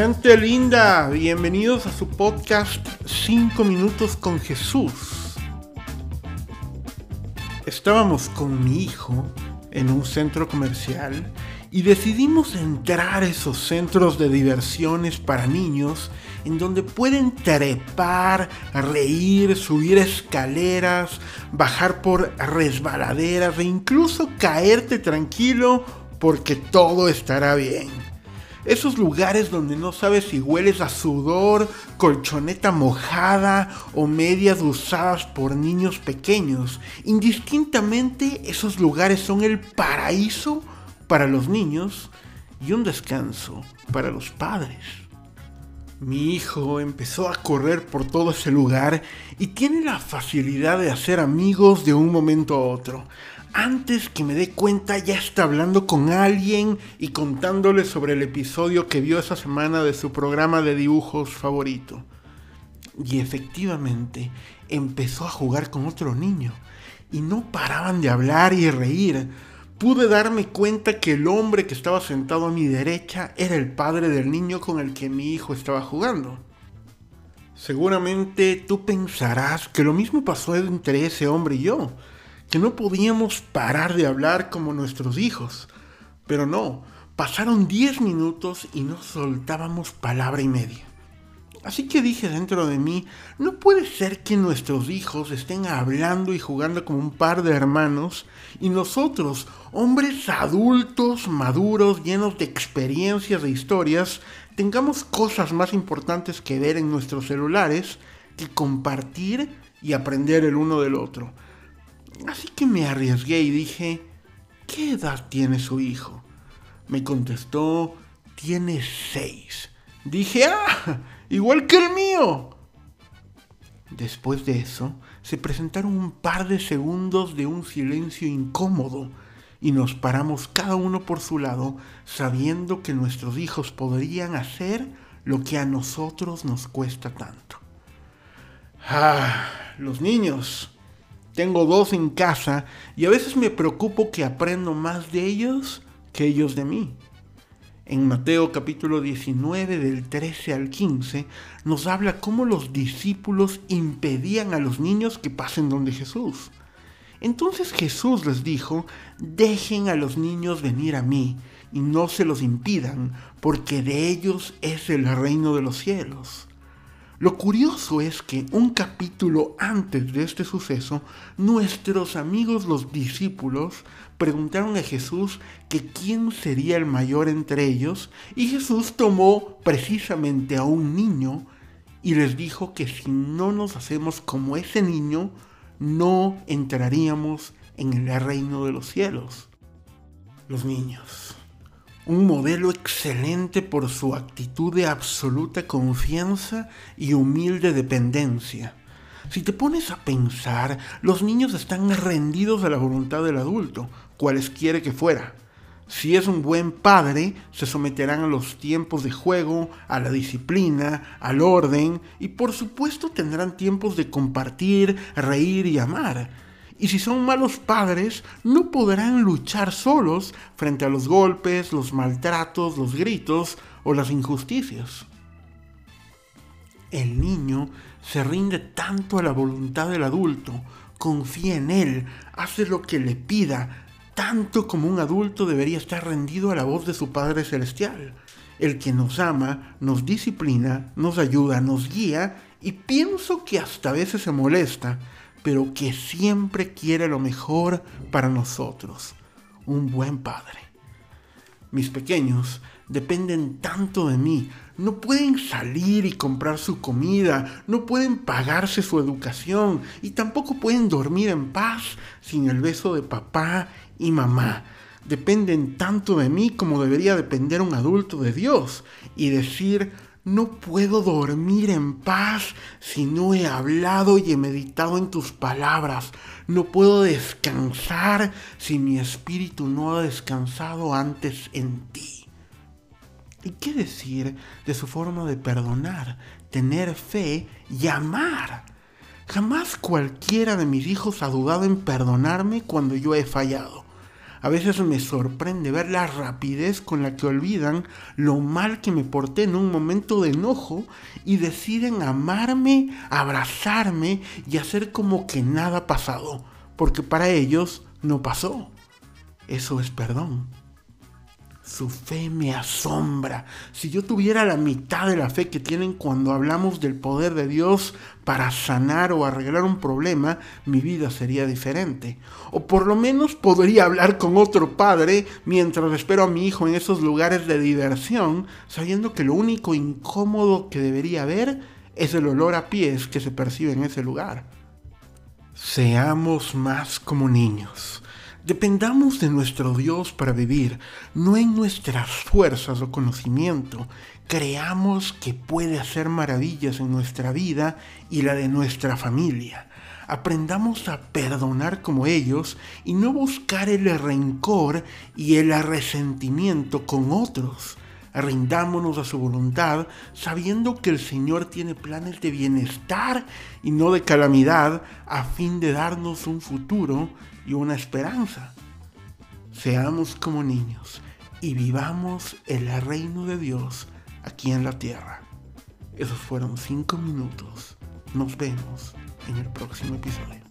Gente linda, bienvenidos a su podcast 5 minutos con Jesús. Estábamos con mi hijo en un centro comercial y decidimos entrar a esos centros de diversiones para niños en donde pueden trepar, reír, subir escaleras, bajar por resbaladeras e incluso caerte tranquilo porque todo estará bien. Esos lugares donde no sabes si hueles a sudor, colchoneta mojada o medias usadas por niños pequeños. Indistintamente, esos lugares son el paraíso para los niños y un descanso para los padres. Mi hijo empezó a correr por todo ese lugar y tiene la facilidad de hacer amigos de un momento a otro. Antes que me dé cuenta ya está hablando con alguien y contándole sobre el episodio que vio esa semana de su programa de dibujos favorito. Y efectivamente empezó a jugar con otro niño y no paraban de hablar y reír pude darme cuenta que el hombre que estaba sentado a mi derecha era el padre del niño con el que mi hijo estaba jugando. Seguramente tú pensarás que lo mismo pasó entre ese hombre y yo, que no podíamos parar de hablar como nuestros hijos. Pero no, pasaron 10 minutos y no soltábamos palabra y media. Así que dije dentro de mí, no puede ser que nuestros hijos estén hablando y jugando como un par de hermanos y nosotros, hombres adultos, maduros, llenos de experiencias e historias, tengamos cosas más importantes que ver en nuestros celulares que compartir y aprender el uno del otro. Así que me arriesgué y dije, ¿qué edad tiene su hijo? Me contestó, tiene seis. Dije, ah, igual que el mío. Después de eso, se presentaron un par de segundos de un silencio incómodo y nos paramos cada uno por su lado, sabiendo que nuestros hijos podrían hacer lo que a nosotros nos cuesta tanto. Ah, los niños. Tengo dos en casa y a veces me preocupo que aprendo más de ellos que ellos de mí en Mateo capítulo 19 del 13 al 15, nos habla cómo los discípulos impedían a los niños que pasen donde Jesús. Entonces Jesús les dijo, dejen a los niños venir a mí y no se los impidan, porque de ellos es el reino de los cielos. Lo curioso es que un capítulo antes de este suceso, nuestros amigos los discípulos preguntaron a Jesús que quién sería el mayor entre ellos y Jesús tomó precisamente a un niño y les dijo que si no nos hacemos como ese niño, no entraríamos en el reino de los cielos. Los niños un modelo excelente por su actitud de absoluta confianza y humilde dependencia. Si te pones a pensar, los niños están rendidos a la voluntad del adulto, cualesquiera que fuera. Si es un buen padre, se someterán a los tiempos de juego, a la disciplina, al orden y por supuesto tendrán tiempos de compartir, reír y amar y si son malos padres, no podrán luchar solos frente a los golpes, los maltratos, los gritos o las injusticias. El niño se rinde tanto a la voluntad del adulto, confía en él, hace lo que le pida, tanto como un adulto debería estar rendido a la voz de su Padre Celestial, el que nos ama, nos disciplina, nos ayuda, nos guía y pienso que hasta a veces se molesta pero que siempre quiere lo mejor para nosotros, un buen padre. Mis pequeños dependen tanto de mí, no pueden salir y comprar su comida, no pueden pagarse su educación y tampoco pueden dormir en paz sin el beso de papá y mamá. Dependen tanto de mí como debería depender un adulto de Dios y decir, no puedo dormir en paz si no he hablado y he meditado en tus palabras. No puedo descansar si mi espíritu no ha descansado antes en ti. ¿Y qué decir de su forma de perdonar, tener fe y amar? Jamás cualquiera de mis hijos ha dudado en perdonarme cuando yo he fallado. A veces me sorprende ver la rapidez con la que olvidan lo mal que me porté en un momento de enojo y deciden amarme, abrazarme y hacer como que nada ha pasado, porque para ellos no pasó. Eso es perdón. Su fe me asombra. Si yo tuviera la mitad de la fe que tienen cuando hablamos del poder de Dios para sanar o arreglar un problema, mi vida sería diferente. O por lo menos podría hablar con otro padre mientras espero a mi hijo en esos lugares de diversión, sabiendo que lo único incómodo que debería haber es el olor a pies que se percibe en ese lugar. Seamos más como niños. Dependamos de nuestro Dios para vivir, no en nuestras fuerzas o conocimiento. Creamos que puede hacer maravillas en nuestra vida y la de nuestra familia. Aprendamos a perdonar como ellos y no buscar el rencor y el resentimiento con otros. Rindámonos a su voluntad, sabiendo que el Señor tiene planes de bienestar y no de calamidad, a fin de darnos un futuro y una esperanza. Seamos como niños y vivamos el reino de Dios aquí en la tierra. Esos fueron cinco minutos. Nos vemos en el próximo episodio.